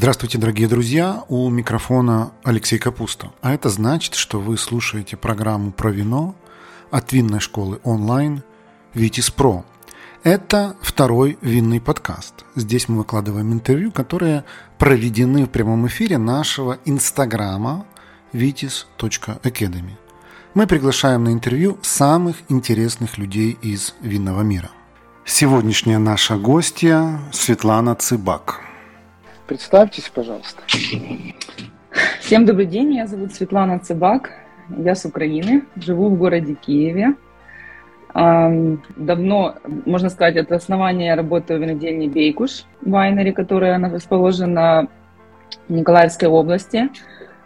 Здравствуйте, дорогие друзья! У микрофона Алексей Капуста. А это значит, что вы слушаете программу про вино от винной школы онлайн «Витис Про». Это второй винный подкаст. Здесь мы выкладываем интервью, которые проведены в прямом эфире нашего инстаграма vitis.academy. Мы приглашаем на интервью самых интересных людей из винного мира. Сегодняшняя наша гостья Светлана Цыбак – Представьтесь, пожалуйста. Всем добрый день, меня зовут Светлана Цыбак, я с Украины, живу в городе Киеве. Давно, можно сказать, это основание я работаю в винодельне Бейкуш, вайнери, которая расположена в Николаевской области.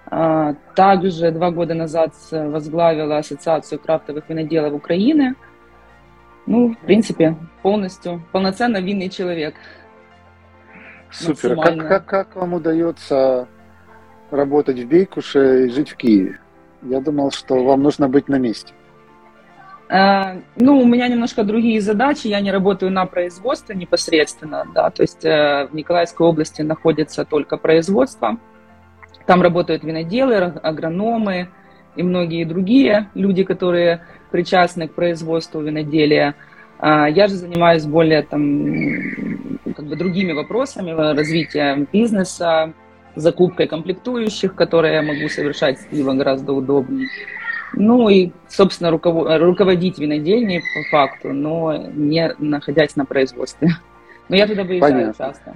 А, также два года назад возглавила Ассоциацию крафтовых виноделов Украины. Ну, в принципе, полностью, полноценно винный человек – Супер. Как, как, как вам удается работать в Бейкуше и жить в Киеве? Я думал, что вам нужно быть на месте. Uh, ну, у меня немножко другие задачи. Я не работаю на производстве непосредственно, да, то есть uh, в Николаевской области находится только производство. Там работают виноделы, агрономы и многие другие люди, которые причастны к производству виноделия. Uh, я же занимаюсь более там как бы другими вопросами развития бизнеса, закупкой комплектующих, которые я могу совершать с пива гораздо удобнее. Ну и, собственно, руководить винодельней по факту, но не находясь на производстве. Но я туда выезжаю Понятно. часто.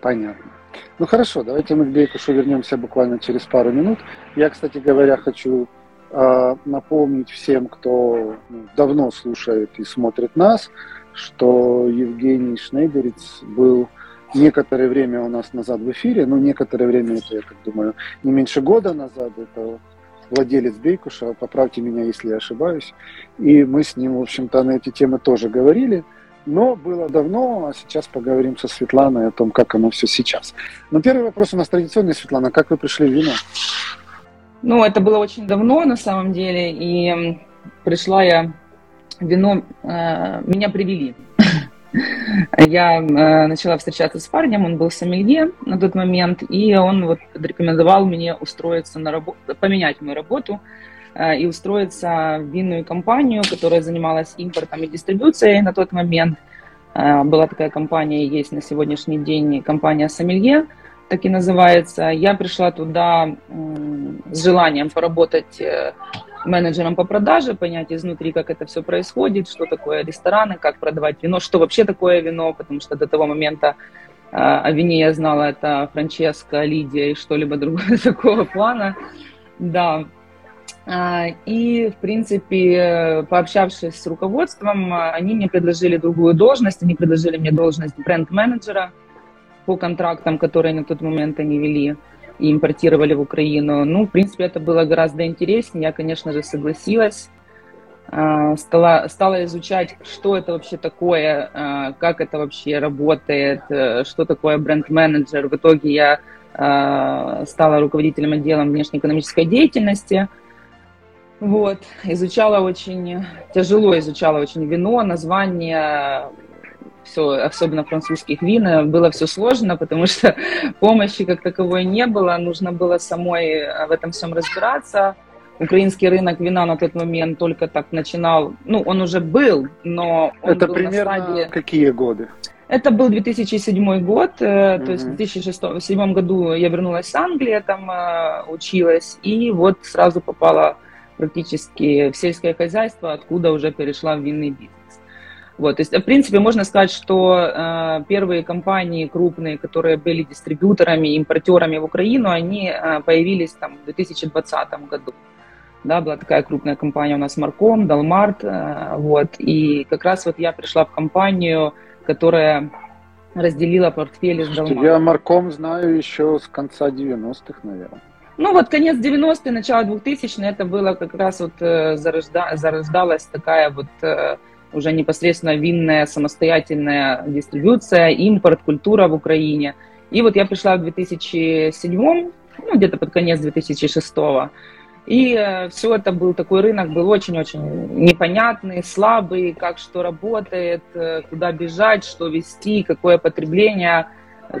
Понятно. Ну хорошо, давайте мы к Бейкушу вернемся буквально через пару минут. Я, кстати говоря, хочу э, напомнить всем, кто ну, давно слушает и смотрит нас, что Евгений Шнейдерец был некоторое время у нас назад в эфире, ну, некоторое время, это, я так думаю, не меньше года назад, это владелец Бейкуша, поправьте меня, если я ошибаюсь, и мы с ним, в общем-то, на эти темы тоже говорили, но было давно, а сейчас поговорим со Светланой о том, как оно все сейчас. Но первый вопрос у нас традиционный, Светлана, как вы пришли в вино? Ну, это было очень давно, на самом деле, и пришла я вино э, меня привели. Я э, начала встречаться с парнем, он был сомелье на тот момент, и он вот рекомендовал мне устроиться на работу, поменять мою работу э, и устроиться в винную компанию, которая занималась импортом и дистрибуцией на тот момент. Э, была такая компания, есть на сегодняшний день компания Сомелье, так и называется. Я пришла туда с желанием поработать э, менеджером по продаже, понять изнутри, как это все происходит, что такое рестораны, как продавать вино, что вообще такое вино, потому что до того момента э, о вине я знала, это Франческа, Лидия и что-либо другое такого плана. Да. А, и, в принципе, пообщавшись с руководством, они мне предложили другую должность. Они предложили мне должность бренд-менеджера по контрактам, которые на тот момент они вели и импортировали в Украину. Ну, в принципе, это было гораздо интереснее. Я, конечно же, согласилась. А, стала, стала изучать, что это вообще такое, а, как это вообще работает, э, что такое бренд-менеджер. В итоге я а, стала руководителем отделом внешнеэкономической деятельности. Вот, изучала очень, тяжело изучала очень вино, название, все, особенно французских вин, э, было все сложно, потому что помощи как таковой не было, нужно было самой э, в этом всем разбираться. Украинский рынок вина на тот момент только так начинал, ну, он уже был, но он Это был примерно на стадии... какие годы? Это был 2007 год, mm-hmm. то есть в 2007 году я вернулась с Англии, там училась, и вот сразу попала практически в сельское хозяйство, откуда уже перешла в винный бизнес. Вот, то есть, в принципе, можно сказать, что э, первые компании крупные, которые были дистрибьюторами, импортерами в Украину, они э, появились там в 2020 году. Да, была такая крупная компания у нас Марком, Далмарт, э, вот, и как раз вот я пришла в компанию, которая разделила портфели с Далмартом. Я Марком знаю еще с конца 90-х, наверное. Ну вот конец 90-х, начало 2000-х, это было как раз вот э, зарожда, зарождалась такая вот э, уже непосредственно винная самостоятельная дистрибуция, импорт, культура в Украине. И вот я пришла в 2007, ну, где-то под конец 2006 и э, все это был такой рынок, был очень-очень непонятный, слабый, как что работает, э, куда бежать, что вести, какое потребление.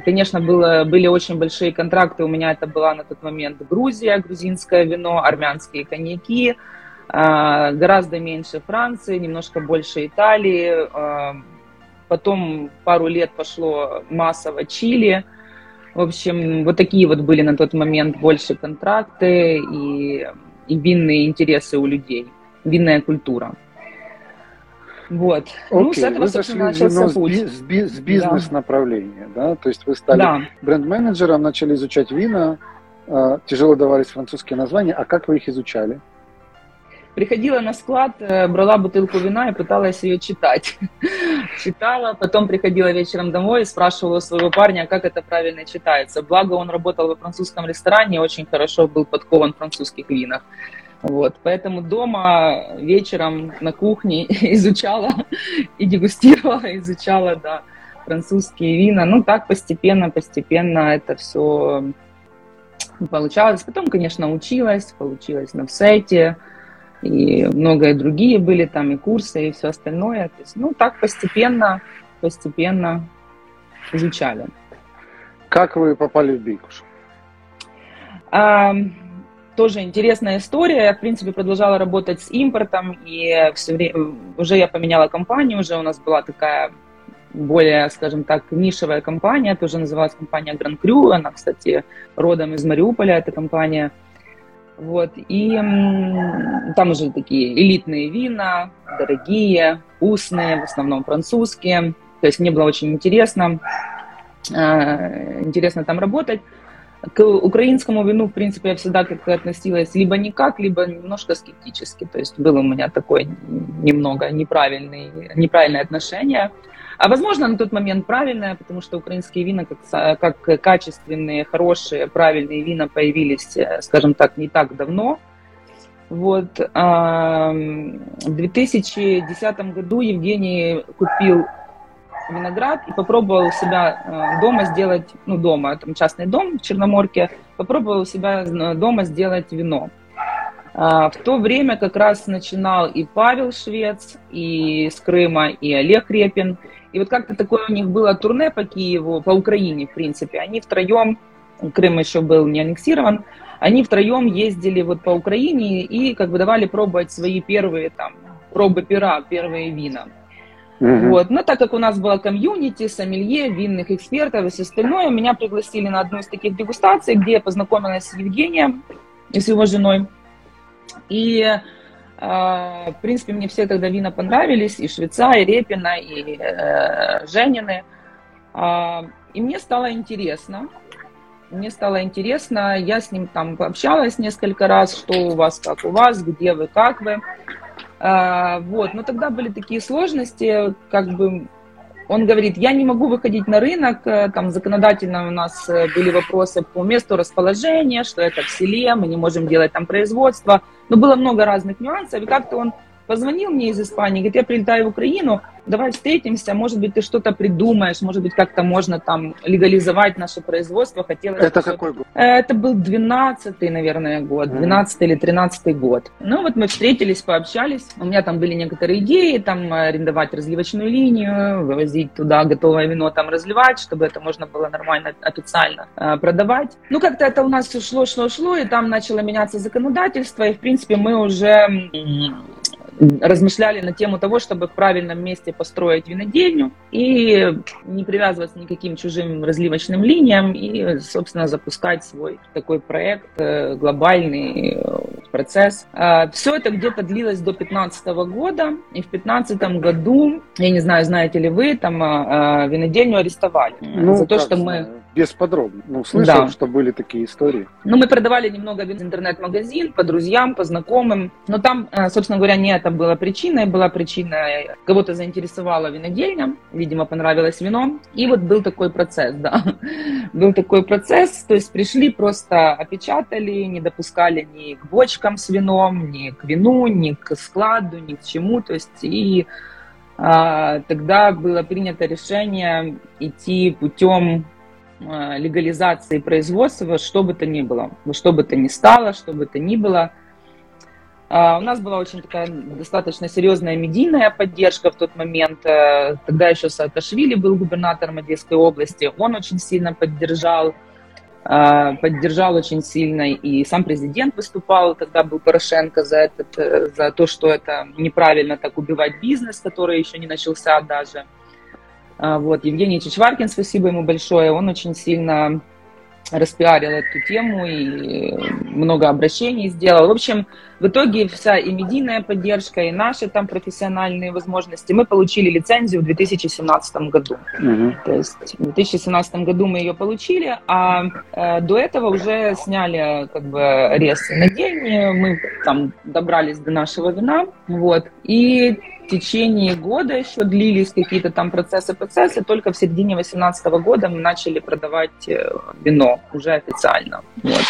Конечно, было, были очень большие контракты. У меня это была на тот момент Грузия, грузинское вино, армянские коньяки, гораздо меньше Франции, немножко больше Италии. А, потом пару лет пошло массово Чили. В общем, вот такие вот были на тот момент больше контракты и, и винные интересы у людей, винная культура. Вот. Окей, ну, с этого, вы зашли в путь. С, би- с бизнес-направления, да. да? То есть вы стали да. бренд-менеджером, начали изучать вина, э, тяжело давались французские названия. А как вы их изучали? Приходила на склад, э, брала бутылку вина и пыталась ее читать. Читала, потом приходила вечером домой и спрашивала своего парня, как это правильно читается. Благо он работал во французском ресторане, очень хорошо был подкован в французских винах. Вот, поэтому дома вечером на кухне изучала и дегустировала, изучала, да, французские вина. Ну, так постепенно, постепенно это все получалось. Потом, конечно, училась, получилась на сайте, и многое другие были там, и курсы, и все остальное. То есть, ну, так постепенно, постепенно изучали. Как вы попали в Бикуш? тоже интересная история. Я, в принципе, продолжала работать с импортом, и все время, уже я поменяла компанию, уже у нас была такая более, скажем так, нишевая компания, тоже называлась компания Grand Cru, она, кстати, родом из Мариуполя, эта компания. Вот, и там уже такие элитные вина, дорогие, вкусные, в основном французские. То есть мне было очень интересно, э, интересно там работать к украинскому вину, в принципе, я всегда как-то относилась либо никак, либо немножко скептически. То есть было у меня такое немного неправильное, неправильное отношение. А возможно, на тот момент правильное, потому что украинские вина, как, как качественные, хорошие, правильные вина появились, э, скажем так, не так давно. Вот. В 2010 году Евгений купил виноград и попробовал себя э, дома сделать, ну, дома, там частный дом в Черноморке, попробовал себя э, дома сделать вино. А, в то время как раз начинал и Павел Швец, и с Крыма, и Олег Репин. И вот как-то такое у них было турне по Киеву, по Украине, в принципе. Они втроем, Крым еще был не аннексирован, они втроем ездили вот по Украине и как бы давали пробовать свои первые там пробы пера, первые вина. Угу. Вот. Но так как у нас была комьюнити, сомелье, винных экспертов и все остальное, меня пригласили на одну из таких дегустаций, где я познакомилась с Евгением и с его женой. И, в принципе, мне все тогда вина понравились, и Швеца, и Репина, и э, Женины. Э, и мне стало интересно. Мне стало интересно, я с ним там пообщалась несколько раз, что у вас, как у вас, где вы, как вы. А, вот, но тогда были такие сложности, как бы он говорит, я не могу выходить на рынок, э, там законодательно у нас э, были вопросы по месту расположения, что это в селе, мы не можем делать там производство, но было много разных нюансов, и как-то он позвонил мне из Испании, говорит, я прилетаю в Украину, давай встретимся, может быть, ты что-то придумаешь, может быть, как-то можно там легализовать наше производство. Хотелось Это какой год? Это был 12-й, наверное, год, 12 или 13 год. Ну вот мы встретились, пообщались, у меня там были некоторые идеи, там арендовать разливочную линию, вывозить туда готовое вино, там разливать, чтобы это можно было нормально, официально э, продавать. Ну как-то это у нас шло, шло, шло, и там начало меняться законодательство, и в принципе мы уже размышляли на тему того, чтобы в правильном месте построить винодельню и не привязываться никаким чужим разливочным линиям и, собственно, запускать свой такой проект, э, глобальный э, процесс. А, Все это где-то длилось до 2015 года, и в 2015 году, я не знаю, знаете ли вы, там а, а, винодельню арестовали. Ну, за то, что мы без подробно. Ну, слышал, да. что были такие истории. Ну, мы продавали немного в интернет-магазин по друзьям, по знакомым. Но там, э, собственно говоря, не это была причиной. Была причина, кого-то заинтересовала винодельня, видимо, понравилось вино. И вот был такой процесс, да. Был такой процесс, то есть пришли, просто опечатали, не допускали ни к бочкам с вином, ни к вину, ни к складу, ни к чему. То есть и а, тогда было принято решение идти путем легализации производства, что бы то ни было, что бы то ни стало, что бы то ни было. Uh, у нас была очень такая достаточно серьезная медийная поддержка в тот момент. Uh, тогда еще Саакашвили был губернатором Одесской области. Он очень сильно поддержал, uh, поддержал очень сильно. И сам президент выступал, тогда был Порошенко, за, этот, э, за то, что это неправильно так убивать бизнес, который еще не начался даже. Вот. Евгений Чичваркин, спасибо ему большое, он очень сильно распиарил эту тему и много обращений сделал. В общем, в итоге вся и медийная поддержка, и наши там профессиональные возможности. Мы получили лицензию в 2017 году. Угу. То есть в 2017 году мы ее получили, а э, до этого уже сняли как бы арест на день. Мы там добрались до нашего вина. Вот. И в течение года еще длились какие-то там процессы, процессы. Только в середине 2018 года мы начали продавать э, вино уже официально. Вот.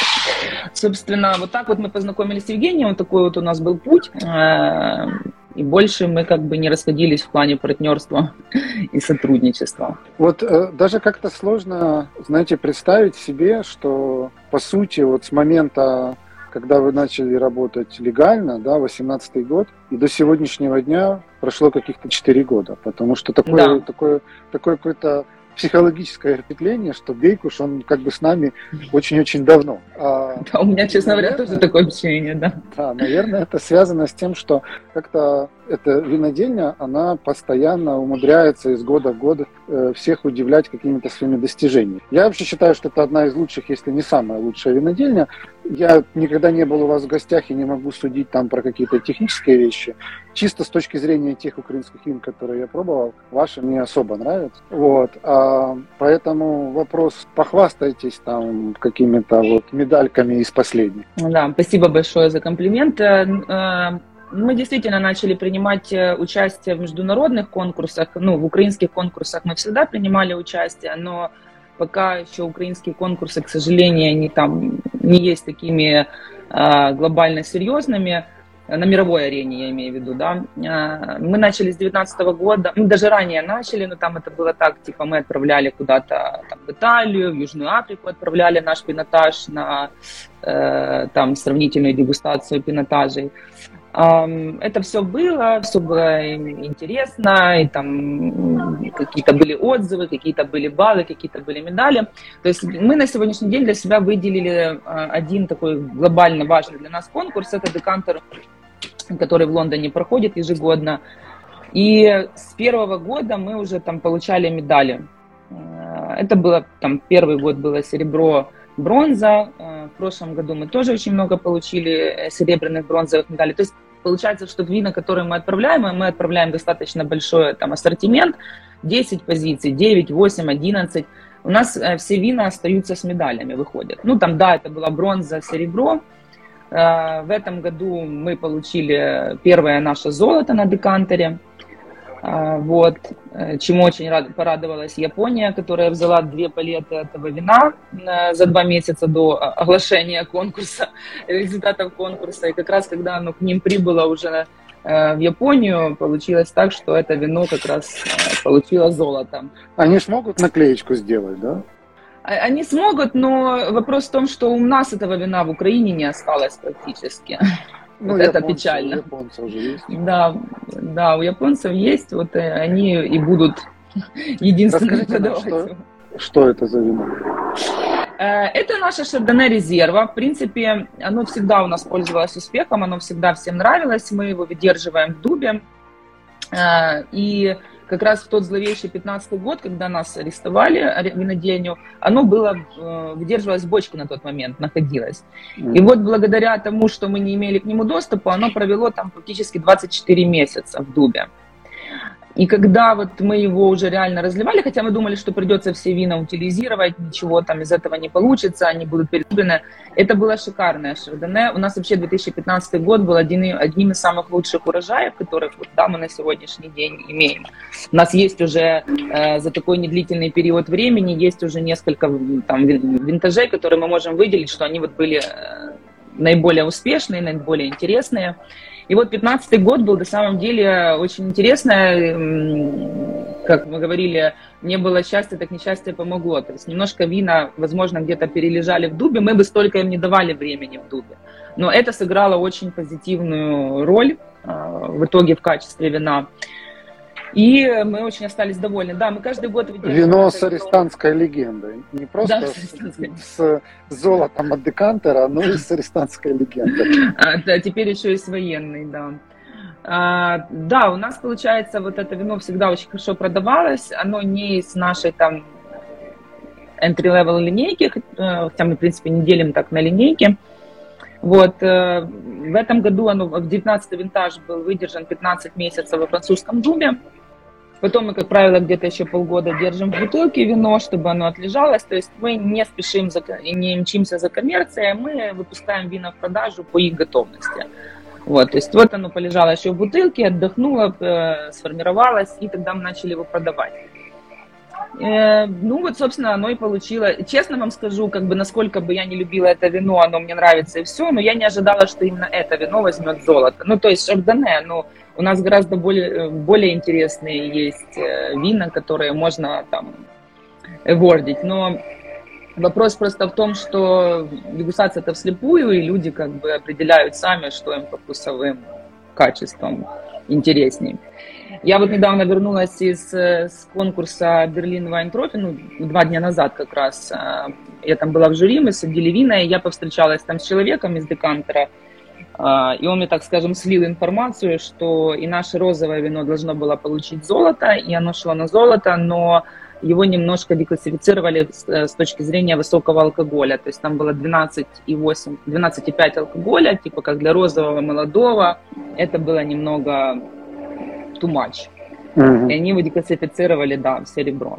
Собственно, вот так вот мы познакомились с Евгением. Такой вот у нас был путь. Э, и больше мы как бы не расходились в плане партнерства и сотрудничества. Вот э, даже как-то сложно, знаете, представить себе, что по сути вот с момента когда вы начали работать легально, да, 18 год, и до сегодняшнего дня прошло каких-то 4 года, потому что такое, да. такое, такое какое-то психологическое впечатление, что Бейкуш, он как бы с нами очень-очень давно. А, да, у меня, честно наверное, говоря, тоже такое ощущение, да. Да, наверное, это связано с тем, что как-то эта винодельня, она постоянно умудряется из года в год э, всех удивлять какими-то своими достижениями. Я вообще считаю, что это одна из лучших, если не самая лучшая винодельня. Я никогда не был у вас в гостях и не могу судить там про какие-то технические вещи. Чисто с точки зрения тех украинских вин, которые я пробовал, ваши мне особо нравятся. Вот. А, поэтому вопрос, похвастайтесь там какими-то вот медальками из последних. Да, спасибо большое за комплимент. Э, э, мы действительно начали принимать э, участие в международных конкурсах. Ну, в украинских конкурсах мы всегда принимали участие, но пока еще украинские конкурсы, к сожалению, они там не есть такими э, глобально серьезными на мировой арене, я имею в виду, да. А, мы начали с 2019 года, мы даже ранее начали, но там это было так, типа мы отправляли куда-то там, в Италию, в Южную Африку отправляли наш пинотаж на э, там сравнительную дегустацию пинотажей. Это все было, все было интересно, и там какие-то были отзывы, какие-то были баллы, какие-то были медали. То есть мы на сегодняшний день для себя выделили а, один такой глобально важный для нас конкурс, это декантер, который в Лондоне проходит ежегодно. И с первого года мы уже там получали медали. А, это было там первый год было серебро, бронза. А, в прошлом году мы тоже очень много получили э, серебряных, бронзовых медалей. То есть Получается, что вина, которые мы отправляем, мы отправляем достаточно большой там, ассортимент, 10 позиций, 9, 8, 11. У нас э, все вина остаются с медалями, выходят. Ну, там, да, это была бронза, серебро. Э, в этом году мы получили первое наше золото на декантере. А, вот, э, чему очень рад, порадовалась Япония, которая взяла две палеты этого вина э, за два месяца до оглашения конкурса, результатов конкурса. И как раз, когда оно к ним прибыло уже э, в Японию, получилось так, что это вино как раз получило золото. Они смогут наклеечку сделать, да? А, они смогут, но вопрос в том, что у нас этого вина в Украине не осталось практически. Ну, вот это печально. У японцев же есть. Да, да, у японцев есть, вот э, они и будут единственными продавать. Что, что это за вино? Э, это наша шардоне резерва. В принципе, оно всегда у нас пользовалось успехом, оно всегда всем нравилось. Мы его выдерживаем в дубе. Э, и как раз в тот зловещий 15 год, когда нас арестовали, винодельню, оно было, э, выдерживалось бочка на тот момент, находилась. И вот благодаря тому, что мы не имели к нему доступа, оно провело там практически 24 месяца в Дубе. И когда вот мы его уже реально разливали, хотя мы думали, что придется все вина утилизировать, ничего там из этого не получится, они будут передублены, это было шикарное шардоне. У нас вообще 2015 год был один, одним из самых лучших урожаев, которых да, мы на сегодняшний день имеем. У нас есть уже э, за такой недлительный период времени, есть уже несколько там винтажей, которые мы можем выделить, что они вот были э, наиболее успешные, наиболее интересные. И вот 15 год был на самом деле очень интересно, как мы говорили, не было счастья, так несчастье помогло. То есть немножко вина, возможно, где-то перележали в дубе, мы бы столько им не давали времени в дубе. Но это сыграло очень позитивную роль в итоге в качестве вина. И мы очень остались довольны. Да, мы каждый год Вино с арестанской легендой. Не просто да, с, с золотом от декантера, но и с арестанской легендой. А, да, теперь еще и с военной, да. А, да, у нас, получается, вот это вино всегда очень хорошо продавалось. Оно не из нашей там entry-level линейки, э, хотя мы, в принципе, не делим так на линейки. Вот. Э, в этом году оно, в 19 винтаж был выдержан 15 месяцев во французском джубе. Потом мы, как правило, где-то еще полгода держим в бутылке вино, чтобы оно отлежалось. То есть мы не спешим за, не мчимся за коммерцией, мы выпускаем вина в продажу по их готовности. Вот, то есть вот оно полежало еще в бутылке, отдохнуло, э, сформировалось, и тогда мы начали его продавать. Э, ну вот, собственно, оно и получило. Честно вам скажу, как бы насколько бы я не любила это вино, оно мне нравится и все, но я не ожидала, что именно это вино возьмет золото. Ну, то есть шардоне, ну, у нас гораздо более, более интересные есть э, вина, которые можно там эвордить. Но вопрос просто в том, что дегустация это вслепую, и люди как бы определяют сами, что им по вкусовым качествам интереснее. Я вот недавно вернулась из э, с конкурса Берлин Вайн Трофи, ну, два дня назад как раз. Э, я там была в жюри, мы садили вина, и я повстречалась там с человеком из декантера, э, и он мне, так скажем, слил информацию, что и наше розовое вино должно было получить золото, и оно шло на золото, но его немножко деклассифицировали с точки зрения высокого алкоголя. То есть там было 12,8, 12,5 алкоголя, типа как для розового молодого. Это было немного too much. Mm-hmm. И они его деклассифицировали, да, в серебро.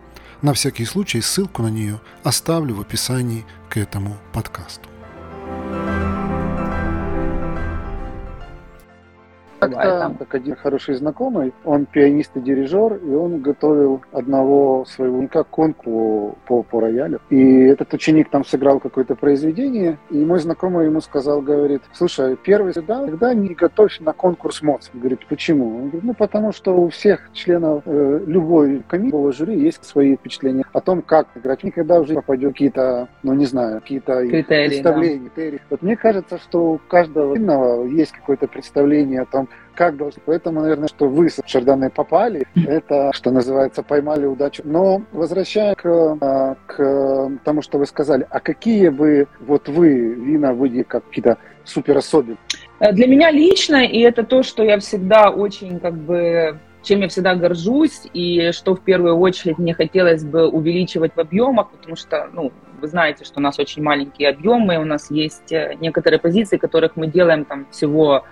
На всякий случай ссылку на нее оставлю в описании к этому подкасту. Как-то, как один хороший знакомый, он пианист и дирижер, и он готовил одного своего ученика к конкурсу по, по роялю. И этот ученик там сыграл какое-то произведение, и мой знакомый ему сказал, говорит, слушай, первый сюда, тогда не готовь на конкурс МОЦ. Говорит, почему? Он говорит, ну потому что у всех членов э, любой комиссии, жюри есть свои впечатления о том, как играть. Никогда жизнь попадет какие-то, ну не знаю, какие-то представления. Да. Вот мне кажется, что у каждого есть какое-то представление о том, как должны. Поэтому, наверное, что вы с Шарданы попали, это, что называется, поймали удачу. Но возвращая к, а, к тому, что вы сказали, а какие вы, вот вы, вина, вы как какие-то супер особенные? Э, для меня лично, и это то, что я всегда очень как бы чем я всегда горжусь, и что в первую очередь мне хотелось бы увеличивать в объемах, потому что, ну, вы знаете, что у нас очень маленькие объемы, у нас есть э, некоторые позиции, которых мы делаем там всего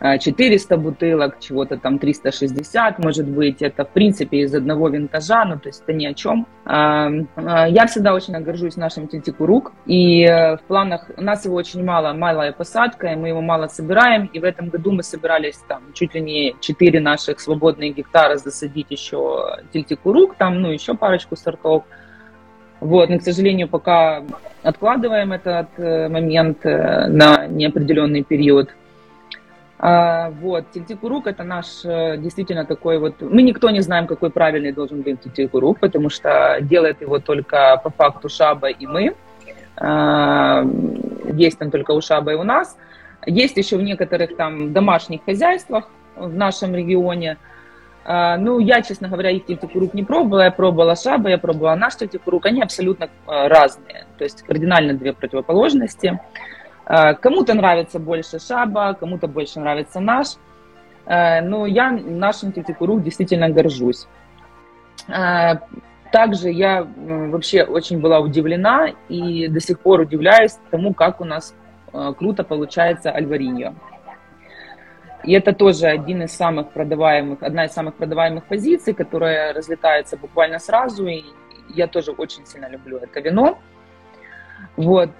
400 бутылок, чего-то там 360, может быть, это в принципе из одного винтажа, ну то есть это ни о чем. А, а, я всегда очень горжусь нашим Тильтикурук, и э, в планах, у нас его очень мало, малая посадка, и мы его мало собираем, и в этом году мы собирались там чуть ли не 4 наших свободных гектара засадить еще Тильтикурук, там, ну, еще парочку сортов. Вот, но, к сожалению, пока откладываем этот э, момент э, на неопределенный период. А, вот, тильтикурук это наш э, действительно такой вот... Мы никто не знаем, какой правильный должен быть тильтикурук, потому что делает его только по факту Шаба и мы. А, есть он только у Шаба и у нас. Есть еще в некоторых там домашних хозяйствах в нашем регионе. А, ну, я, честно говоря, их тильтикурук не пробовала. Я пробовала Шаба, я пробовала наш тильтикурук. Они абсолютно э, разные. То есть кардинально две противоположности. Э, кому-то нравится больше Шаба, кому-то больше нравится наш. Э, но я нашим Титикуру действительно горжусь. Э, также я вообще очень была удивлена и до сих пор удивляюсь тому, как у нас круто получается альвариньо. И это тоже один из самых продаваемых, одна из самых продаваемых позиций, которая разлетается буквально сразу. И я тоже очень сильно люблю это вино. Вот.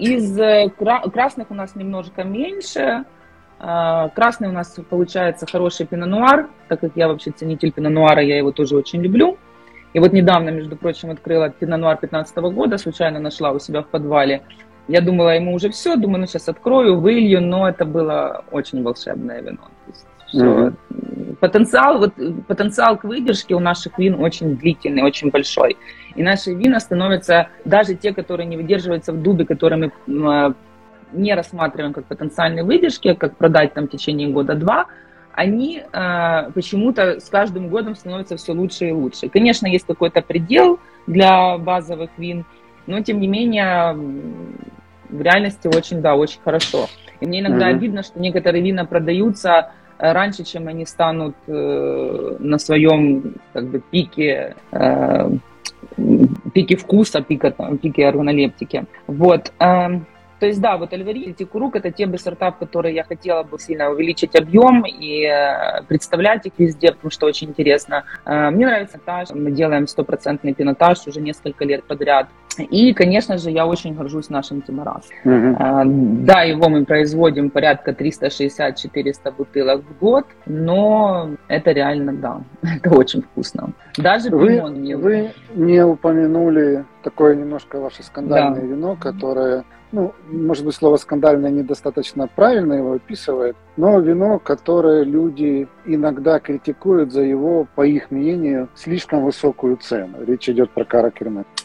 Э, из красных у нас немножко меньше. Красный у нас получается хороший пино-нуар, так как я вообще ценитель пино-нуара, я его тоже очень люблю. И вот недавно, между прочим, открыла пино-нуар 15 года, случайно нашла у себя в подвале. Я думала, ему уже все, думаю, ну сейчас открою, вылью, но это было очень волшебное вино. То есть, все. Mm-hmm. Потенциал, вот, потенциал к выдержке у наших вин очень длительный, очень большой. И наши вина становятся, даже те, которые не выдерживаются в дубе, которые мы а, не рассматриваем как потенциальные выдержки, как продать там в течение года-два, они э, почему-то с каждым годом становятся все лучше и лучше. Конечно, есть какой-то предел для базовых вин, но тем не менее в реальности очень, да, очень хорошо. И мне иногда mm-hmm. обидно, что некоторые вина продаются э, раньше, чем они станут э, на своем как бы пике э, пике вкуса, пике, пике органолептики. Вот. То есть, да, вот Альвари и Тикурук – это те бы сорта, в которые я хотела бы сильно увеличить объем и э, представлять их везде, потому что очень интересно. Э, мне нравится пинотаж, мы делаем стопроцентный пинотаж уже несколько лет подряд. И, конечно же, я очень горжусь нашим Тимарас. Uh-huh. Да, его мы производим порядка 360-400 бутылок в год, но это реально, да, это очень вкусно. Даже вы, не... Вы не упомянули такое немножко ваше скандальное да. вино, которое ну, может быть, слово скандальное недостаточно правильно его описывает, но вино, которое люди иногда критикуют за его, по их мнению, слишком высокую цену. Речь идет про Кара.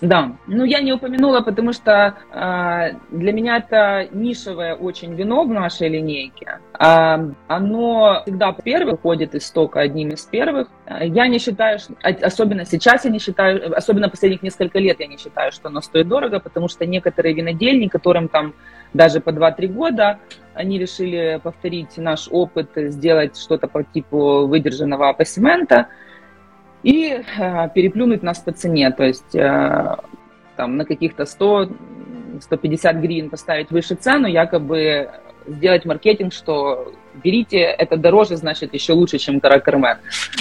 Да, ну я не упомянула, потому что э, для меня это нишевое очень вино в нашей линейке. Э, оно всегда первое выходит из стока одним из первых. Я не считаю, что, особенно сейчас я не считаю, особенно последних несколько лет я не считаю, что оно стоит дорого, потому что некоторые винодельни, которым там даже по 2-3 года, они решили повторить наш опыт, сделать что-то по типу выдержанного апассимента и э, переплюнуть нас по цене. То есть э, там, на каких-то 100 150 гривен поставить выше цену, якобы сделать маркетинг, что берите, это дороже, значит, еще лучше, чем Каракармен.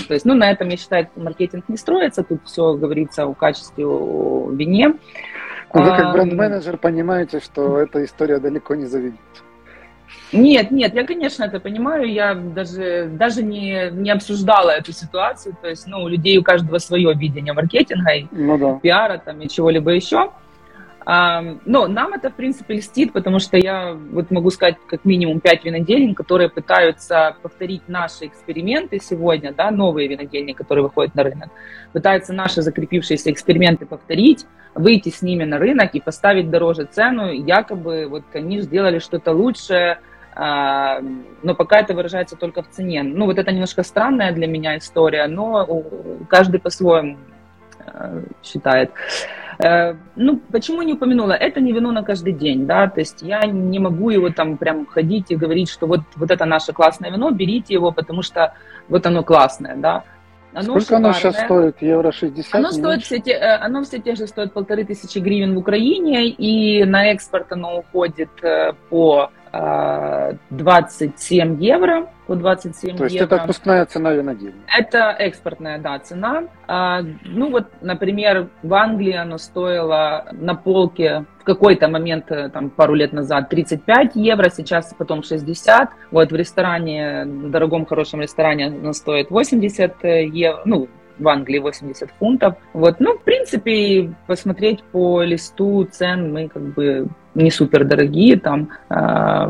То есть, ну, на этом, я считаю, маркетинг не строится, тут все говорится о качестве, о вине. Вы как бренд-менеджер понимаете, что эта история далеко не заведет. Нет, нет, я, конечно, это понимаю, я даже, даже не, не обсуждала эту ситуацию, то есть, ну, у людей у каждого свое видение маркетинга и ну, да. пиара там и чего-либо еще. Но нам это, в принципе, льстит, потому что я вот могу сказать как минимум пять винодельни, которые пытаются повторить наши эксперименты сегодня, да, новые винодельни, которые выходят на рынок, пытаются наши закрепившиеся эксперименты повторить, выйти с ними на рынок и поставить дороже цену, якобы вот они сделали что-то лучшее, но пока это выражается только в цене. Ну, вот это немножко странная для меня история, но каждый по-своему э, считает. Э, ну, почему не упомянула? Это не вино на каждый день, да, то есть я не могу его там прям ходить и говорить, что вот, вот это наше классное вино, берите его, потому что вот оно классное, да. Оно Сколько шикарное. оно сейчас стоит? Евро 60? Оно, стоит все те, э, оно все те же стоит полторы тысячи гривен в Украине, и на экспорт оно уходит э, по 27 евро, по 27 То есть евро. это отпускная цена винодельни? Это экспортная, да, цена. А, ну вот, например, в Англии оно стоило на полке в какой-то момент, э, там, пару лет назад 35 евро, сейчас потом 60. Вот в ресторане, в дорогом хорошем ресторане оно стоит 80 евро, ну, в Англии 80 фунтов. Вот, ну, в принципе, посмотреть по листу цен мы как бы не супер дорогие там. Э,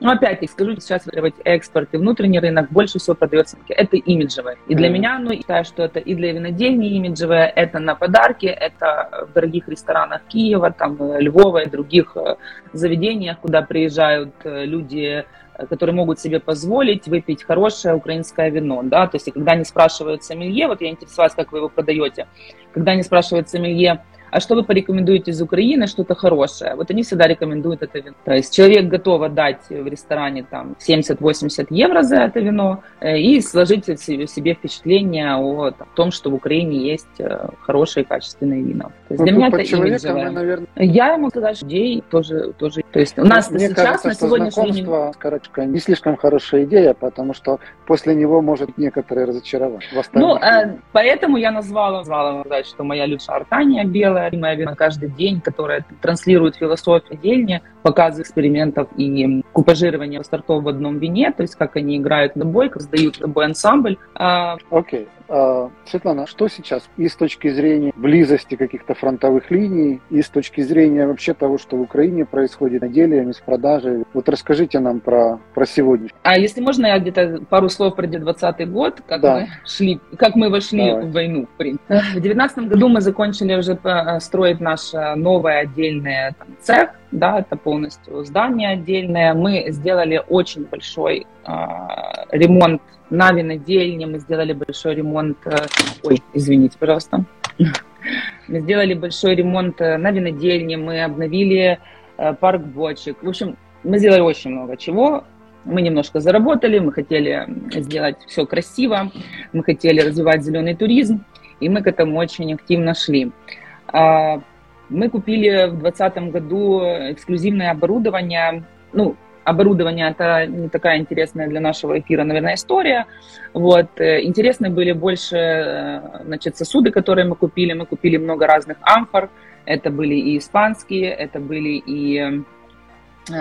ну, опять-таки, скажу, сейчас выигрывать экспорт и внутренний рынок больше всего продается. Это имиджевое. И для меня, ну, я считаю, что это и для винодельни имиджевое, это на подарки, это в дорогих ресторанах Киева, там, Львова и других э, заведениях, куда приезжают э, люди которые могут себе позволить выпить хорошее украинское вино, да, то есть, когда они спрашивают сомелье, вот я интересовалась, как вы его продаете, когда они спрашивают сомелье, а что вы порекомендуете из Украины, что-то хорошее. Вот они всегда рекомендуют это вино. То есть человек готов отдать в ресторане там 70-80 евро за это вино э, и сложить себе впечатление о том, что в Украине есть э, хорошие качественные вина. То есть ну, для меня это имиджевое. Наверное... Я ему сказать, что идей тоже, тоже. То есть у нас Мне сейчас кажется, на сегодняшний день... Короче, не слишком хорошая идея, потому что после него может некоторые разочаровать. Ну, э, поэтому я назвала, назвала сказать, что моя Люша Артания белая, это вино каждый день, которое транслирует философию дельни, показы экспериментов и купажирование стартов в одном вине, то есть как они играют на бой, как сдают на бой ансамбль. А, Окей. Okay. А, Светлана, что сейчас и с точки зрения близости каких-то фронтовых линий, и с точки зрения вообще того, что в Украине происходит на деле, с продажей? Вот расскажите нам про, про сегодня. А если можно, я где-то пару слов про 2020 год, как да. мы шли, как мы вошли Давай. в войну, в принципе. В 2019 году мы закончили уже э, строить наш э, новый отдельный там, цех, да, это полностью здание отдельное. Мы сделали очень большой э, ремонт на винодельне, мы сделали большой ремонт, э, ой, извините, пожалуйста, мы сделали большой ремонт э, на винодельне, мы обновили э, парк бочек, в общем, мы сделали очень много чего, мы немножко заработали, мы хотели сделать все красиво, мы хотели развивать зеленый туризм, и мы к этому очень активно шли. Мы купили в 2020 году эксклюзивное оборудование. Ну, оборудование это не такая интересная для нашего эфира, наверное, история. Вот. Э, интересны были больше э, значит, сосуды, которые мы купили. Мы купили много разных амфор. Это были и испанские, это были и э,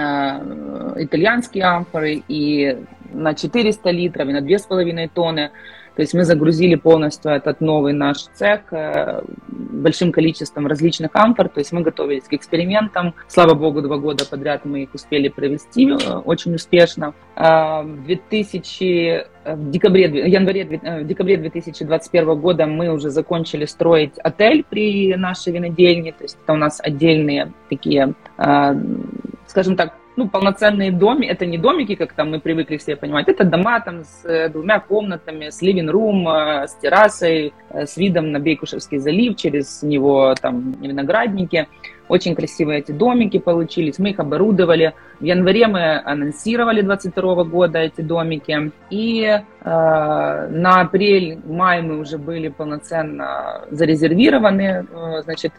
итальянские амфоры, и на 400 литров, и на 2,5 тонны. То есть мы загрузили полностью этот новый наш цех э, большим количеством различных амфор, то есть мы готовились к экспериментам. Слава богу, два года подряд мы их успели провести э, очень успешно. Э, в 2000 в декабре, январе, в декабре 2021 года мы уже закончили строить отель при нашей винодельне, то есть это у нас отдельные такие, скажем так, ну, полноценные доми, это не домики, как там мы привыкли все понимать, это дома там с э, двумя комнатами, с ливинг-рум, э, с террасой, э, с видом на Бейкушевский залив, через него там виноградники. Очень красивые эти домики получились, мы их оборудовали. В январе мы анонсировали 22 года эти домики. И э, на апрель-май мы уже были полноценно зарезервированы, э, значит,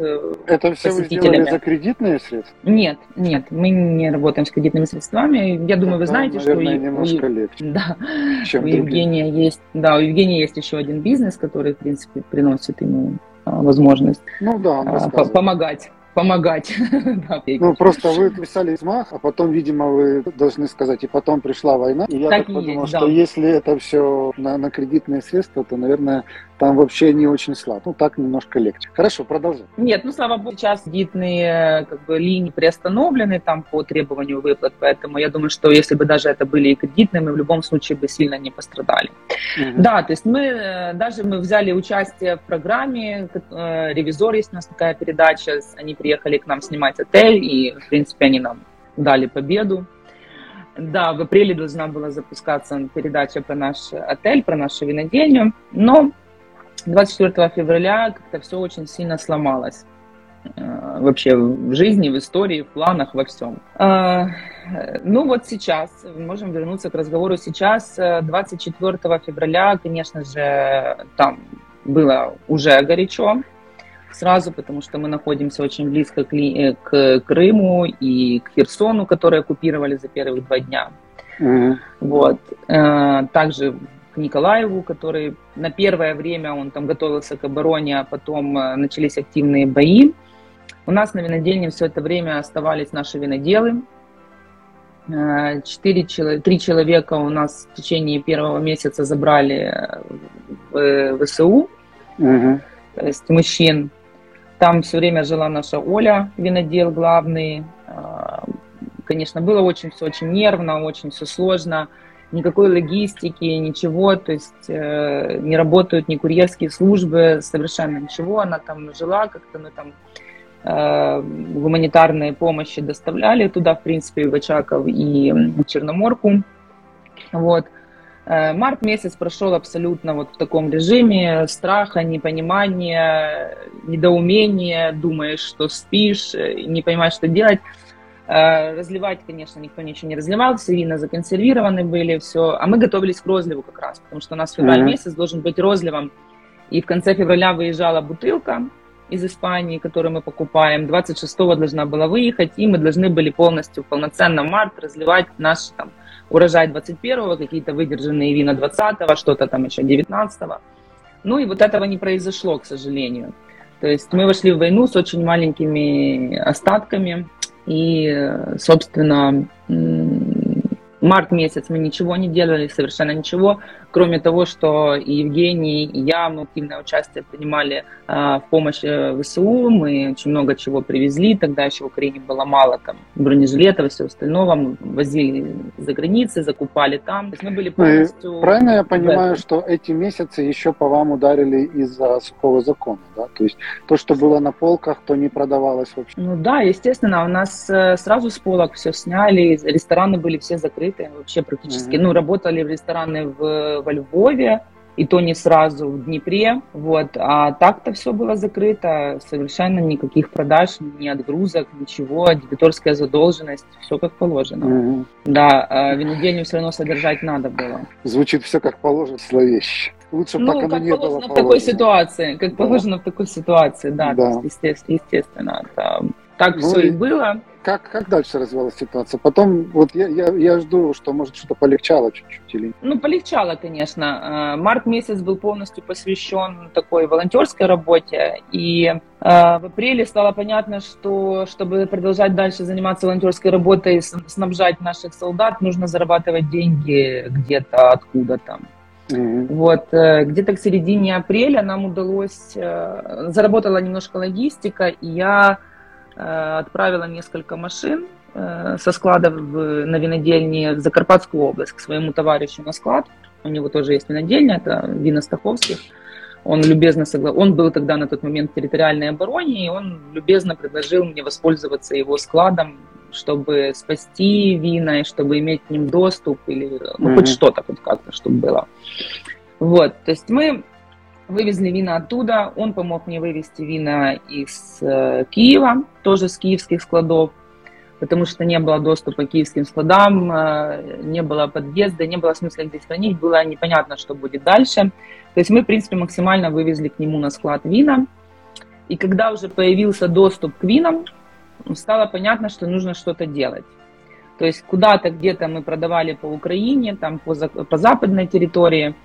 Это все вы сделали за кредитные средства? Нет, нет, мы не работаем с кредитными средствами. Я думаю, вы знаете, наверное, что... немножко у, легче, да, чем у Евгения есть, да, у Евгения есть еще один бизнес, который, в принципе, приносит ему а, возможность ну, да, а, помогать помогать. ну, просто вы писали взмах, а потом, видимо, вы должны сказать, и потом пришла война. И я так, так подумал, есть, что да. если это все на, на кредитные средства, то, наверное, там вообще не очень слабо. Ну, так немножко легче. Хорошо, продолжим. Нет, ну, слава богу, сейчас кредитные как бы, линии приостановлены там по требованию выплат, поэтому я думаю, что если бы даже это были и кредитные, мы в любом случае бы сильно не пострадали. Угу. Да, то есть мы, э, даже мы взяли участие в программе, э, «Ревизор» есть у нас такая передача, они приехали к нам снимать отель, и, в принципе, они нам дали победу. Да, в апреле должна была запускаться передача про наш отель, про нашу винодельню, но 24 февраля как-то все очень сильно сломалось э, вообще в жизни, в истории, в планах, во всем. Э, ну вот сейчас, можем вернуться к разговору сейчас, 24 февраля, конечно же, там было уже горячо, сразу, потому что мы находимся очень близко к, э, к Крыму и к Херсону, которые оккупировали за первых два дня. Mm-hmm. Вот. Также к Николаеву, который на первое время он там готовился к обороне, а потом э, начались активные бои. У нас на винодельне все это время оставались наши виноделы. Э, четыре, три человека у нас в течение первого месяца забрали в ВСУ, угу. то есть мужчин. Там все время жила наша Оля, винодел главный. Э, конечно, было очень все очень нервно, очень все сложно никакой логистики, ничего, то есть э, не работают ни курьерские службы, совершенно ничего. Она там жила, как-то мы там э, гуманитарные помощи доставляли туда, в принципе, в Очаков и в Черноморку. Вот. Э, март месяц прошел абсолютно вот в таком режиме страха, непонимания, недоумения, думаешь, что спишь, э, не понимаешь, что делать. Э, разливать, конечно, никто ничего не разливал, все вина законсервированы были, все. А мы готовились к розливу как раз, потому что у нас февраль mm-hmm. месяц должен быть розливом. И в конце февраля выезжала бутылка из Испании, которую мы покупаем. 26-го должна была выехать, и мы должны были полностью, полноценно март разливать наш там, урожай 21-го, какие-то выдержанные вина 20-го, что-то там еще 19-го. Ну и вот этого не произошло, к сожалению. То есть мы вошли в войну с очень маленькими остатками, и, собственно, март месяц мы ничего не делали, совершенно ничего, кроме того, что и Евгений, и я, мы активное участие принимали а, в помощи э, ВСУ, мы очень много чего привезли, тогда еще в Украине было мало там бронежилетов и всего остального, мы возили за границы, закупали там, то есть мы были ну полностью... правильно я понимаю, что эти месяцы еще по вам ударили из-за сухого закона, да? То есть то, что было на полках, то не продавалось вообще? Ну да, естественно, у нас э, сразу с полок все сняли, рестораны были все закрыты, вообще практически, mm-hmm. ну, работали в рестораны в во Львове, и то не сразу в Днепре, вот, а так-то все было закрыто, совершенно никаких продаж, ни отгрузок, ничего, дебиторская задолженность, все как положено. Угу. Да, а винодельню все равно содержать надо было. Звучит все как положено, зловеще. Лучше ну, пока как не положено было в такой ситуации, как да. положено в такой ситуации, да, да. естественно, естественно, это, так ну, все и было как, как дальше развивалась ситуация? Потом, вот я, я, я жду, что может что-то полегчало чуть-чуть или Ну, полегчало, конечно. Э, март месяц был полностью посвящен такой волонтерской работе, и э, в апреле стало понятно, что чтобы продолжать дальше заниматься волонтерской работой, снабжать наших солдат, нужно зарабатывать деньги где-то откуда-то. Mm-hmm. Вот, э, где-то к середине апреля нам удалось, заработала немножко логистика, и я Э, отправила несколько машин э, со склада в, на винодельне в Закарпатскую область к своему товарищу на склад. У него тоже есть винодельня, это Вина Стаховских. Он любезно согласился. Он был тогда на тот момент в территориальной обороне, и он любезно предложил мне воспользоваться его складом, чтобы спасти вина, и чтобы иметь к ним доступ, или ну, mm-hmm. хоть что-то, хоть как-то, чтобы было. Вот, то есть мы Вывезли вина оттуда, он помог мне вывести вина из э, Киева, тоже с киевских складов, потому что не было доступа к киевским складам, э, не было подъезда, не было смысла их здесь хранить, было непонятно, что будет дальше. То есть мы, в принципе, максимально вывезли к нему на склад вина. И когда уже появился доступ к винам, стало понятно, что нужно что-то делать. То есть куда-то где-то мы продавали по Украине, там по, по западной территории –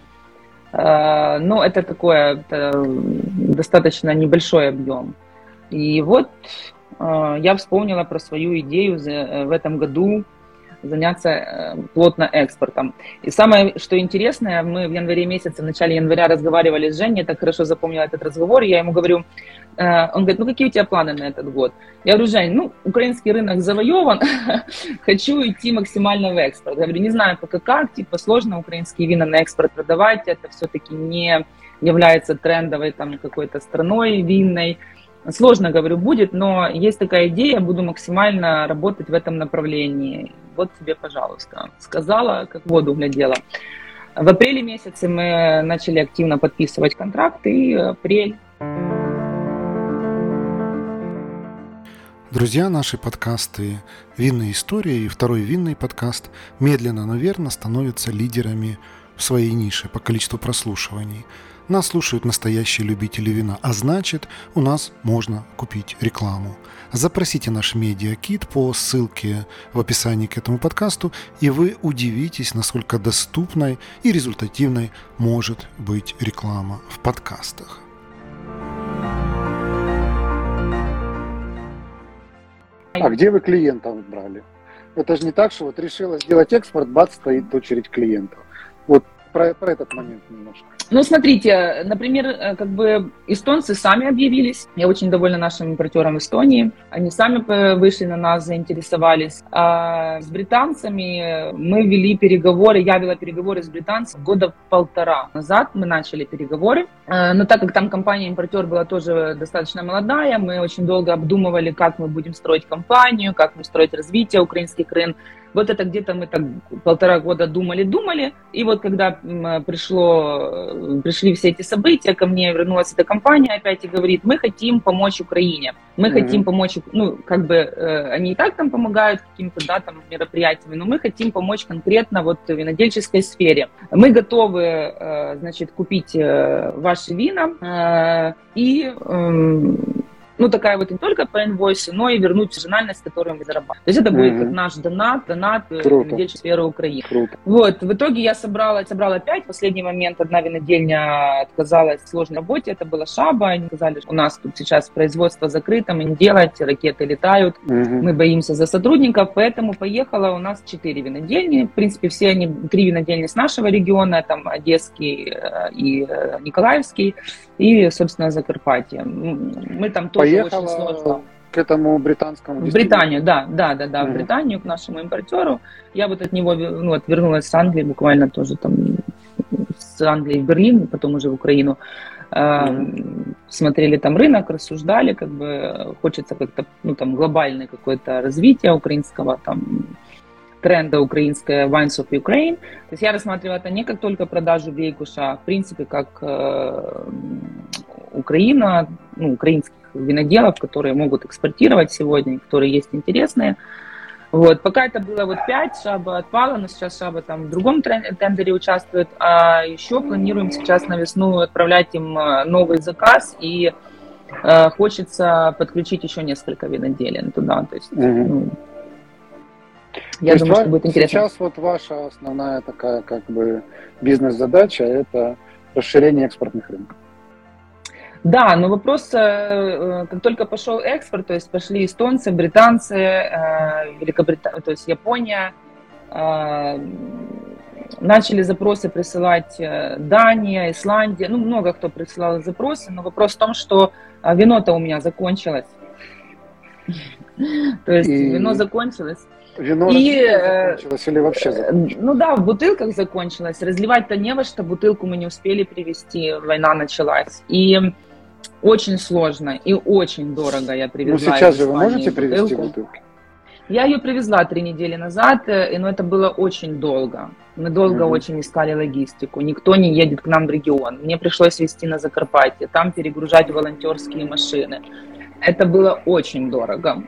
но это такое это достаточно небольшой объем. И вот э, я вспомнила про свою идею э, в этом году заняться плотно экспортом. И самое, что интересное, мы в январе месяце, в начале января разговаривали с Женей, так хорошо запомнила этот разговор, я ему говорю, Э, он говорит, ну какие у тебя планы на этот год? Я говорю, Жень, ну украинский рынок завоеван, хочу идти максимально в экспорт. Я говорю, не знаю пока как, типа сложно украинские вина на экспорт продавать, это все-таки не является трендовой там какой-то страной винной. Сложно, говорю, будет, но есть такая идея, буду максимально работать в этом направлении. Вот тебе, пожалуйста. Сказала, как воду глядела. В апреле месяце мы начали активно подписывать контракты, и апрель Друзья, наши подкасты «Винная история» и второй винный подкаст медленно, но верно становятся лидерами в своей нише по количеству прослушиваний. Нас слушают настоящие любители вина, а значит, у нас можно купить рекламу. Запросите наш медиакит по ссылке в описании к этому подкасту, и вы удивитесь, насколько доступной и результативной может быть реклама в подкастах. А где вы клиентов брали? Это же не так, что вот решила сделать экспорт, бац, стоит очередь клиентов. Про, про этот момент немножко. Ну, смотрите, например, э, как бы эстонцы сами объявились. Я очень довольна нашим импортером Эстонии. Они сами вышли на нас, заинтересовались. А с британцами мы вели переговоры, я вела переговоры с британцами года полтора назад. Мы начали переговоры. Э, но так как там компания-импортер была тоже достаточно молодая, мы очень долго обдумывали, как мы будем строить компанию, как мы строить развитие украинских рынков. Вот это где-то мы так полтора года думали-думали, и вот когда пришло, пришли все эти события, ко мне вернулась эта компания опять и говорит, мы хотим помочь Украине, мы mm-hmm. хотим помочь, ну, как бы э, они и так там помогают какими-то, да, там, мероприятиями, но мы хотим помочь конкретно вот в винодельческой сфере. Мы готовы, э, значит, купить э, ваши вина и эм, ну, такая вот не только по инвойсу, но и вернуть маржинальность, которую мы зарабатываем. То есть это будет как наш донат, донат э, Круто. в сферы Украины. Круто. Вот, в итоге я собрала, собрала пять. В последний момент одна винодельня отказалась в сложной работе, это была Шаба. Они сказали, что у нас тут сейчас производство закрыто, мы не делать, ракеты летают, угу. мы боимся за сотрудников, поэтому поехала у нас четыре винодельни. В принципе, все они, три винодельни с нашего региона, там Одесский э, и э, Николаевский, и, собственно, Закарпатье. Мы там тоже Поехала... к этому британскому В Британию, да, да, да, да, mm-hmm. в Британию, к нашему импортеру. Я вот от него ну, вот, вернулась с Англии буквально тоже там с Англии в Берлин, потом уже в Украину. Mm-hmm. Смотрели там рынок, рассуждали, как бы хочется как-то, ну там глобальное какое-то развитие украинского там тренда украинская Wines of Ukraine. То есть я рассматриваю это не как только продажу вейкуша, а в принципе как э, Украина, ну, украинских виноделов, которые могут экспортировать сегодня, которые есть интересные. Вот. Пока это было вот 5, Шаба отпала, но сейчас Шаба там в другом тендере участвует. А еще планируем сейчас на весну отправлять им э, новый заказ и э, хочется подключить еще несколько виноделин туда. То есть, mm-hmm. ну, я То думаю, что будет интересно. Сейчас вот ваша основная такая как бы бизнес-задача это расширение экспортных рынков. Да, но вопрос, э, э, как только пошел экспорт, то есть пошли эстонцы, британцы, э, Великобритания, то есть Япония, начали запросы присылать Дания, Исландия, ну много кто присылал запросы, но вопрос в том, что вино-то у меня закончилось. То есть вино закончилось. Вино и, закончилось или вообще закончилось? Ну да, в бутылках закончилось. Разливать-то не во что, бутылку мы не успели привезти, война началась. И очень сложно и очень дорого я привезла. Ну сейчас же вы можете привезти бутылки? Я ее привезла три недели назад, э, но это было очень долго. Мы долго mm очень искали логистику. Никто не едет к нам в регион. Мне пришлось везти на Закарпатье, там перегружать волонтерские машины. Это было очень дорого.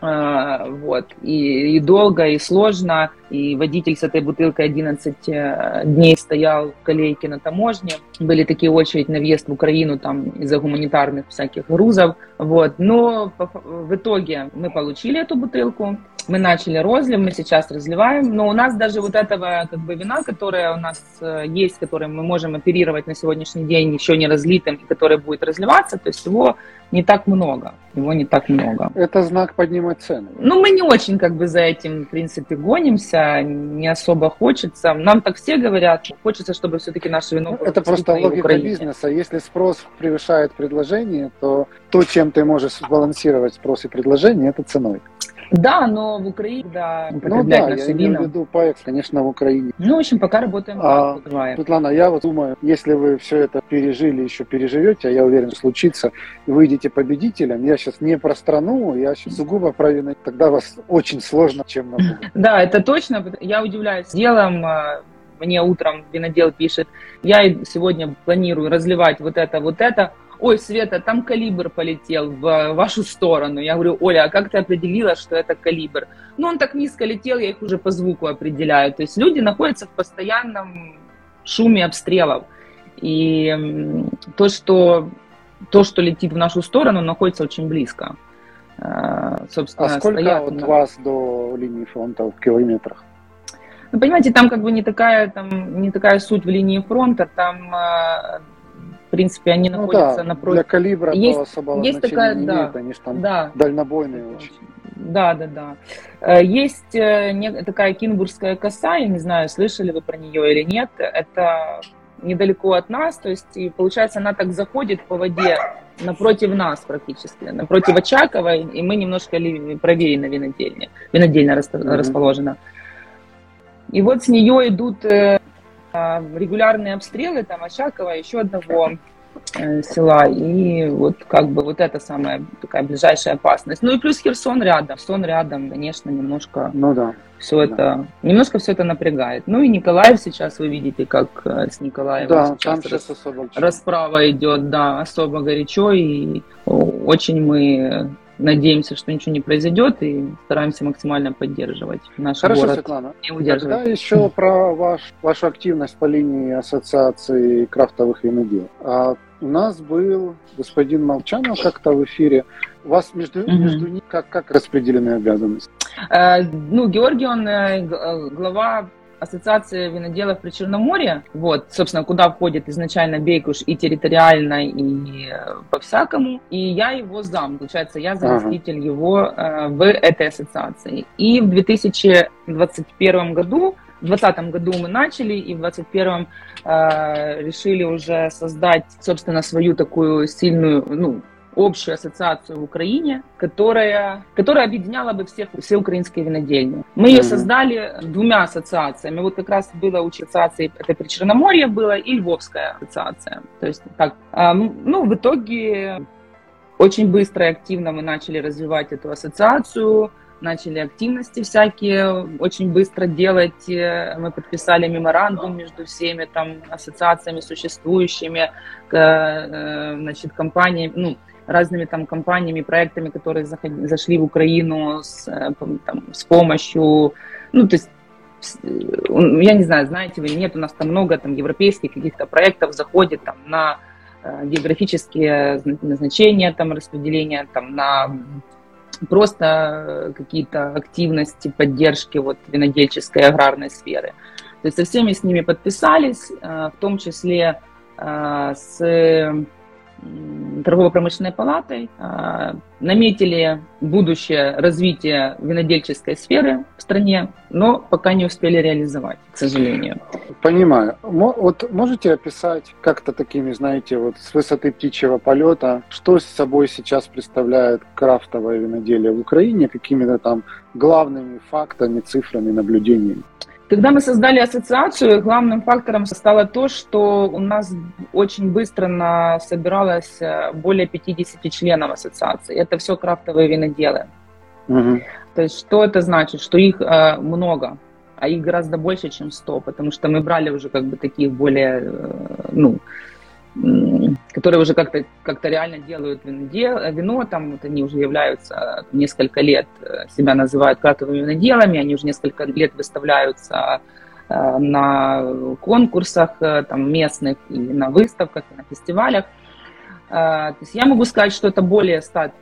А, вот. И, и долго, и сложно. И водитель с этой бутылкой 11 э, дней стоял в колейке на таможне. Были такие очереди на въезд в Украину там из-за гуманитарных всяких грузов. Вот. Но в итоге мы получили эту бутылку. Мы начали розлив, мы сейчас разливаем, но у нас даже вот этого как бы вина, которое у нас э, есть, которое мы можем оперировать на сегодняшний день еще не разлитым, и которое будет разливаться, то есть его не так много, его не так много. Это знак поднимать цены. Ну, мы не очень как бы за этим, в принципе, гонимся, не особо хочется. Нам так все говорят, хочется, чтобы все-таки наше вино... Ну, это просто логика бизнеса. Если спрос превышает предложение, то то, чем ты можешь сбалансировать спрос и предложение, это ценой. Да, но в Украине, да, ну да, я имею в виду по конечно, в Украине. Ну, в общем, пока работаем а, так, Светлана, я вот думаю, если вы все это пережили, еще переживете, а я уверен, случится, и выйдете победителем, я сейчас не про страну, я сейчас сугубо про вино, тогда вас очень сложно чем напугать. Да, это точно, я удивляюсь делом, а, мне утром винодел пишет, я сегодня планирую разливать вот это, вот это, ой, Света, там калибр полетел в вашу сторону. Я говорю, Оля, а как ты определила, что это калибр? Ну, он так низко летел, я их уже по звуку определяю. То есть люди находятся в постоянном шуме обстрелов. И то, что, то, что летит в нашу сторону, находится очень близко. А, собственно, а сколько стоят, от вас до линии фронта в километрах? Ну, понимаете, там как бы не такая, там, не такая суть в линии фронта, там а, принципе, они ну, находятся да, напротив. Для калибра есть, особого есть такая, не да, имеет, они же там да, дальнобойные очень. Да, да, да. Э, есть э, такая кинбургская коса, я не знаю, слышали вы про нее или нет. Это недалеко от нас, то есть, и получается, она так заходит по воде напротив нас практически, напротив Очакова, и мы немножко правее на винодельне, винодельня mm-hmm. расположена. И вот с нее идут э, регулярные обстрелы там Очакова, еще одного э, села, и вот как бы вот это самая такая ближайшая опасность. Ну и плюс Херсон рядом, Сон рядом, конечно, немножко ну, да. все да. это, немножко все это напрягает. Ну и Николаев сейчас вы видите, как э, с Николаевым да, сейчас, там сейчас особо расправа идет, да, особо горячо, и очень мы надеемся, что ничего не произойдет и стараемся максимально поддерживать наш Хорошо, город. Светлана. И удерживать. Тогда еще про ваш, вашу активность по линии ассоциации крафтовых винодел. А У нас был господин Молчанов как-то в эфире. У вас между, угу. между ними как, как распределены обязанности? Э, ну, Георгий, он э, э глава Ассоциации виноделов при Черноморье, вот, собственно, куда входит изначально Бейкуш и территориально, и э, по-всякому. И я его зам, получается, я заместитель ага. его э, в этой ассоциации. И в 2021 году в 2020 году мы начали, и в 2021 э, решили уже создать, собственно, свою такую сильную, ну, общую ассоциацию в Украине, которая, которая объединяла бы всех, все украинские винодельни. Мы ее создали двумя ассоциациями. Вот как раз было у ассоциации, это при Черноморье было, и Львовская ассоциация. То есть так, ну, в итоге очень быстро и активно мы начали развивать эту ассоциацию, начали активности всякие очень быстро делать. Мы подписали меморандум между всеми там ассоциациями существующими, э, значит, компаниями, ну, разными там компаниями, проектами, которые заходи, зашли в Украину с, э, там, с помощью, ну, то есть я не знаю, знаете вы, нет, у нас там много там европейских каких-то проектов заходит там на э, географические назначения, там распределения, там на просто какие-то активности, поддержки вот винодельческой аграрной сферы. То есть со всеми с ними подписались, э, в том числе с торгово-промышленной палатой, а, наметили будущее развитие винодельческой сферы в стране, но пока не успели реализовать, к сожалению. Понимаю. Вот можете описать как-то такими, знаете, вот с высоты птичьего полета, что с собой сейчас представляет крафтовое виноделие в Украине, какими-то там главными фактами, цифрами, наблюдениями? Когда мы создали ассоциацию, главным фактором стало то, что у нас очень быстро собиралось э, более 50 членов ассоциации. Это все крафтовые виноделы. Угу. То есть что это значит? Что их э, много, а их гораздо больше, чем 100, потому что мы брали уже как бы таких более, э, ну, которые уже как-то как реально делают винодел, вино, там вот они уже являются несколько лет, э, себя называют крафтовыми виноделами, они уже несколько лет выставляются э, на конкурсах э, там, местных и на выставках, и на фестивалях. То есть я могу сказать, что это более 100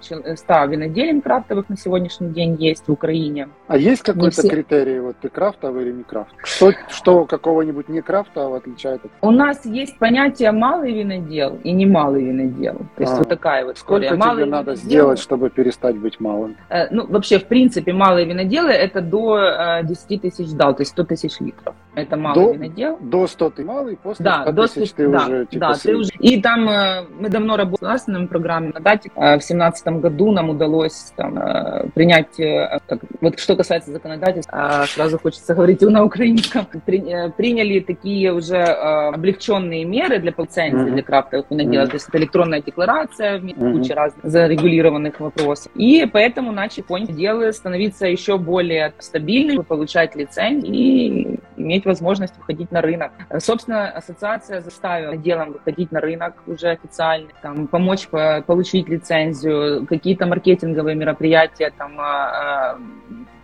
100 виноделин крафтовых на сегодняшний день есть в Украине. А есть какой-то все... критерий, вот ты крафтовый или не крафт? Что, что какого-нибудь не крафтового отличает? У нас есть понятие малый винодел и немалый винодел. То есть а. вот такая вот Сколько история. Сколько тебе надо сделать, чтобы перестать быть малым? Э, ну, вообще, в принципе, малые виноделы это до э, 10 тысяч дал, то есть 100 тысяч литров. Это малый до, винодел. До 100 ты малый, после да, 100 тысяч ты да, уже типа Да, ты уже. И там э, мы давно работали с программе на дате э, в 17 году нам удалось там, э, принять, э, как, вот что касается законодательства, сразу хочется говорить на украинском, при, э, приняли такие уже облегченные меры для лицензии mm-hmm. для крафтовых виноделов, mm-hmm. то есть это электронная декларация, mm-hmm. куча разных зарегулированных вопросов. И поэтому начали делы становиться еще более стабильными, получать лицензию и иметь возможность выходить на рынок. Собственно, ассоциация заставила делом выходить на рынок уже официально, там, помочь по, получить лицензию, какие-то маркетинговые мероприятия, там, а, а,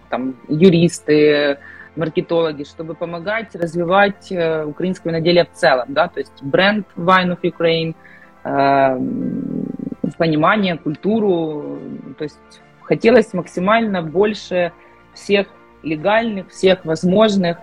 там юристы, маркетологи, чтобы помогать развивать э, украинское виноделие в целом, да, то есть бренд Wine of Ukraine, э, понимание, культуру, то есть хотелось максимально больше всех легальных, всех возможных,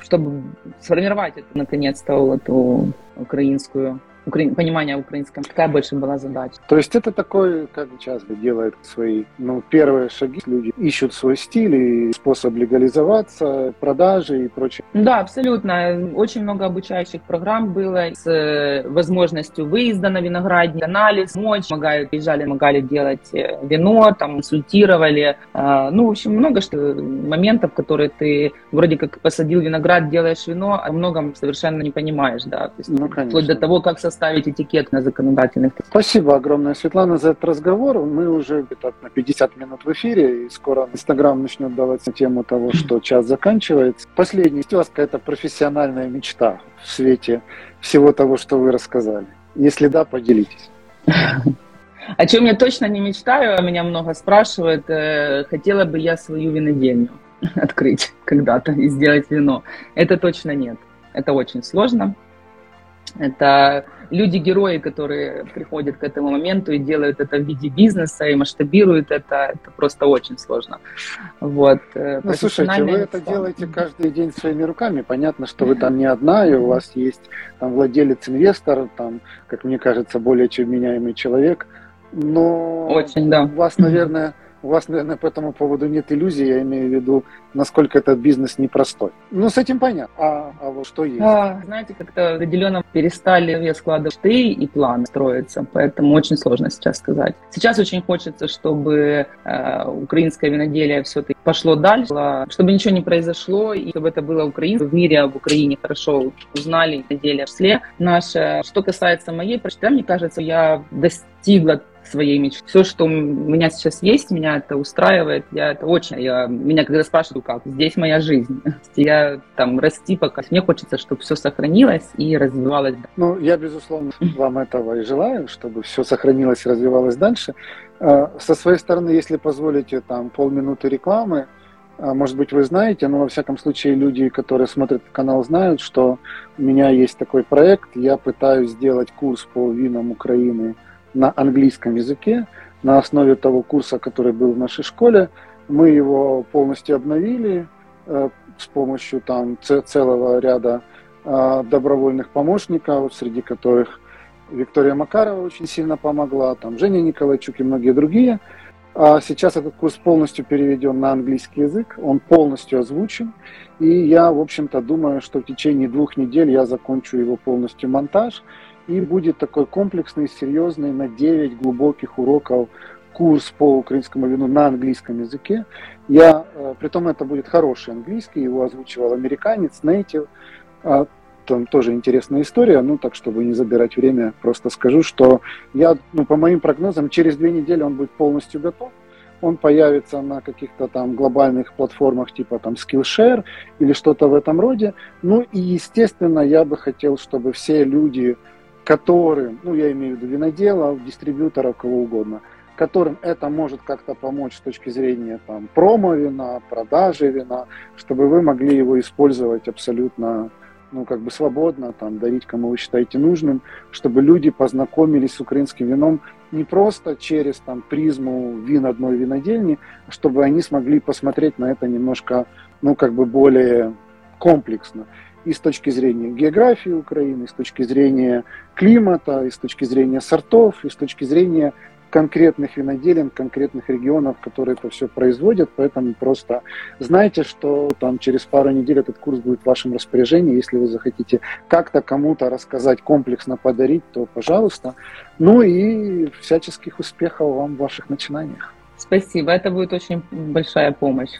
чтобы сформировать это наконец-то эту украинскую укра... понимания украинском. Какая больше была задача? То есть это такой, как сейчас делают свои ну, первые шаги. Люди ищут свой стиль и способ легализоваться, продажи и прочее. Да, абсолютно. Очень много обучающих программ было с э, возможностью выезда на виноградник, анализ, мочь, помогали, приезжали, помогали делать э, вино, там, консультировали. А, ну, в общем, много что моментов, которые ты вроде как посадил виноград, делаешь вино, а многом совершенно не понимаешь, да. То есть, ну, конечно. Вплоть до того, как составить ставить этикет на законодательных. Спасибо огромное, Светлана, за этот разговор. Мы уже где-то на 50 минут в эфире, и скоро Инстаграм начнет давать тему того, что час заканчивается. У вас какая-то профессиональная мечта в свете всего того, что вы рассказали? Если да, поделитесь. О чем я точно не мечтаю, а меня много спрашивают, э, хотела бы я свою винодельню открыть когда-то и сделать вино. Это точно нет. Это очень сложно. Это люди-герои, которые приходят к этому моменту и делают это в виде бизнеса и масштабируют это, это просто очень сложно. Вот. Э, ну, слушайте, вы это делаете каждый день своими руками. Понятно, что вы там не одна, и у вас есть там владелец-инвестор, там, как мне кажется, более чем меняемый человек. Но очень, да. у вас, наверное, у вас, наверное, по этому поводу нет иллюзий, я имею в виду, насколько этот бизнес непростой. Ну, с этим понятно. А, а вот что есть? А, знаете, как-то определенно перестали складывать ты и план строиться, поэтому очень сложно сейчас сказать. Сейчас очень хочется, чтобы э, украинское виноделие все-таки пошло дальше, чтобы ничего не произошло, и чтобы это было украинское в мире, а в Украине хорошо узнали виноделие в числе наше. Что касается моей прочита, мне кажется, я достигла своей мечты. Все, что у меня сейчас есть, меня это устраивает. Я это очень... Я, меня когда спрашивают, как, здесь моя жизнь. Я там расти пока. Мне хочется, чтобы все сохранилось и развивалось. Ну, я, безусловно, вам этого и желаю, чтобы все сохранилось и развивалось дальше. А, со своей стороны, если позволите, там полминуты рекламы, а, может быть, вы знаете, но во всяком случае люди, которые смотрят канал, знают, что у меня есть такой проект. Я пытаюсь сделать курс по винам Украины на английском языке на основе того курса, который был в нашей школе. Мы его полностью обновили э, с помощью там целого ряда э, добровольных помощников, среди которых Виктория Макарова очень сильно помогла, там Женя Николайчук и многие другие. А сейчас этот курс полностью переведен на английский язык, он полностью озвучен, и я, в общем-то, думаю, что в течение двух недель я закончу его полностью монтаж, и будет такой комплексный, серьезный на 9 глубоких уроков курс по украинскому вину на английском языке. Я, э, при том это будет хороший английский, его озвучивал американец, нейтив. А, там тоже интересная история, ну так, чтобы не забирать время, просто скажу, что я, ну по моим прогнозам, через две недели он будет полностью готов. Он появится на каких-то там глобальных платформах типа там Skillshare или что-то в этом роде. Ну и, естественно, я бы хотел, чтобы все люди, которым, ну я имею в виду виноделов, дистрибьюторов, кого угодно, которым это может как-то помочь с точки зрения там, промо вина, продажи вина, чтобы вы могли его использовать абсолютно ну, как бы свободно, там, дарить кому вы считаете нужным, чтобы люди познакомились с украинским вином не просто через там, призму вин одной винодельни, а чтобы они смогли посмотреть на это немножко, ну, как бы более комплексно и с точки зрения географии Украины, и с точки зрения климата, и с точки зрения сортов, и с точки зрения конкретных виноделин, конкретных регионов, которые это все производят. Поэтому просто знайте, что там через пару недель этот курс будет в вашем распоряжении. Если вы захотите как-то кому-то рассказать, комплексно подарить, то пожалуйста. Ну и всяческих успехов вам в ваших начинаниях. Спасибо, это будет очень большая помощь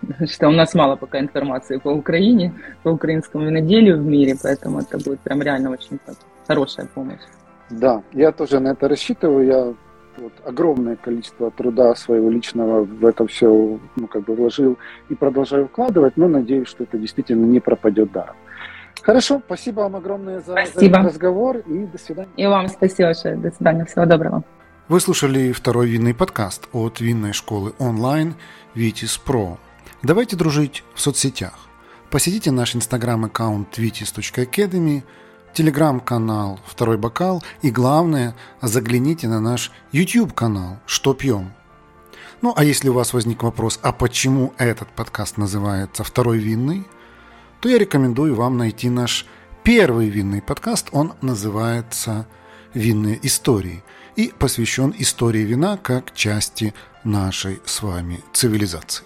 что у нас мало пока информации по Украине, по украинскому виноделию в мире, поэтому это будет прям реально очень хорошая помощь. Да, я тоже на это рассчитываю. Я вот огромное количество труда своего личного в это все ну, как бы вложил и продолжаю вкладывать, но надеюсь, что это действительно не пропадет даром. Хорошо, спасибо вам огромное за, спасибо. за разговор и до свидания. И вам спасибо большое. До свидания. Всего доброго. Вы слушали второй винный подкаст от винной школы онлайн Витис Про. Давайте дружить в соцсетях. Посетите наш инстаграм-аккаунт vitis.academy, телеграм-канал «Второй бокал» и, главное, загляните на наш YouTube-канал «Что пьем?». Ну, а если у вас возник вопрос, а почему этот подкаст называется «Второй винный?», то я рекомендую вам найти наш первый винный подкаст. Он называется «Винные истории» и посвящен истории вина как части нашей с вами цивилизации.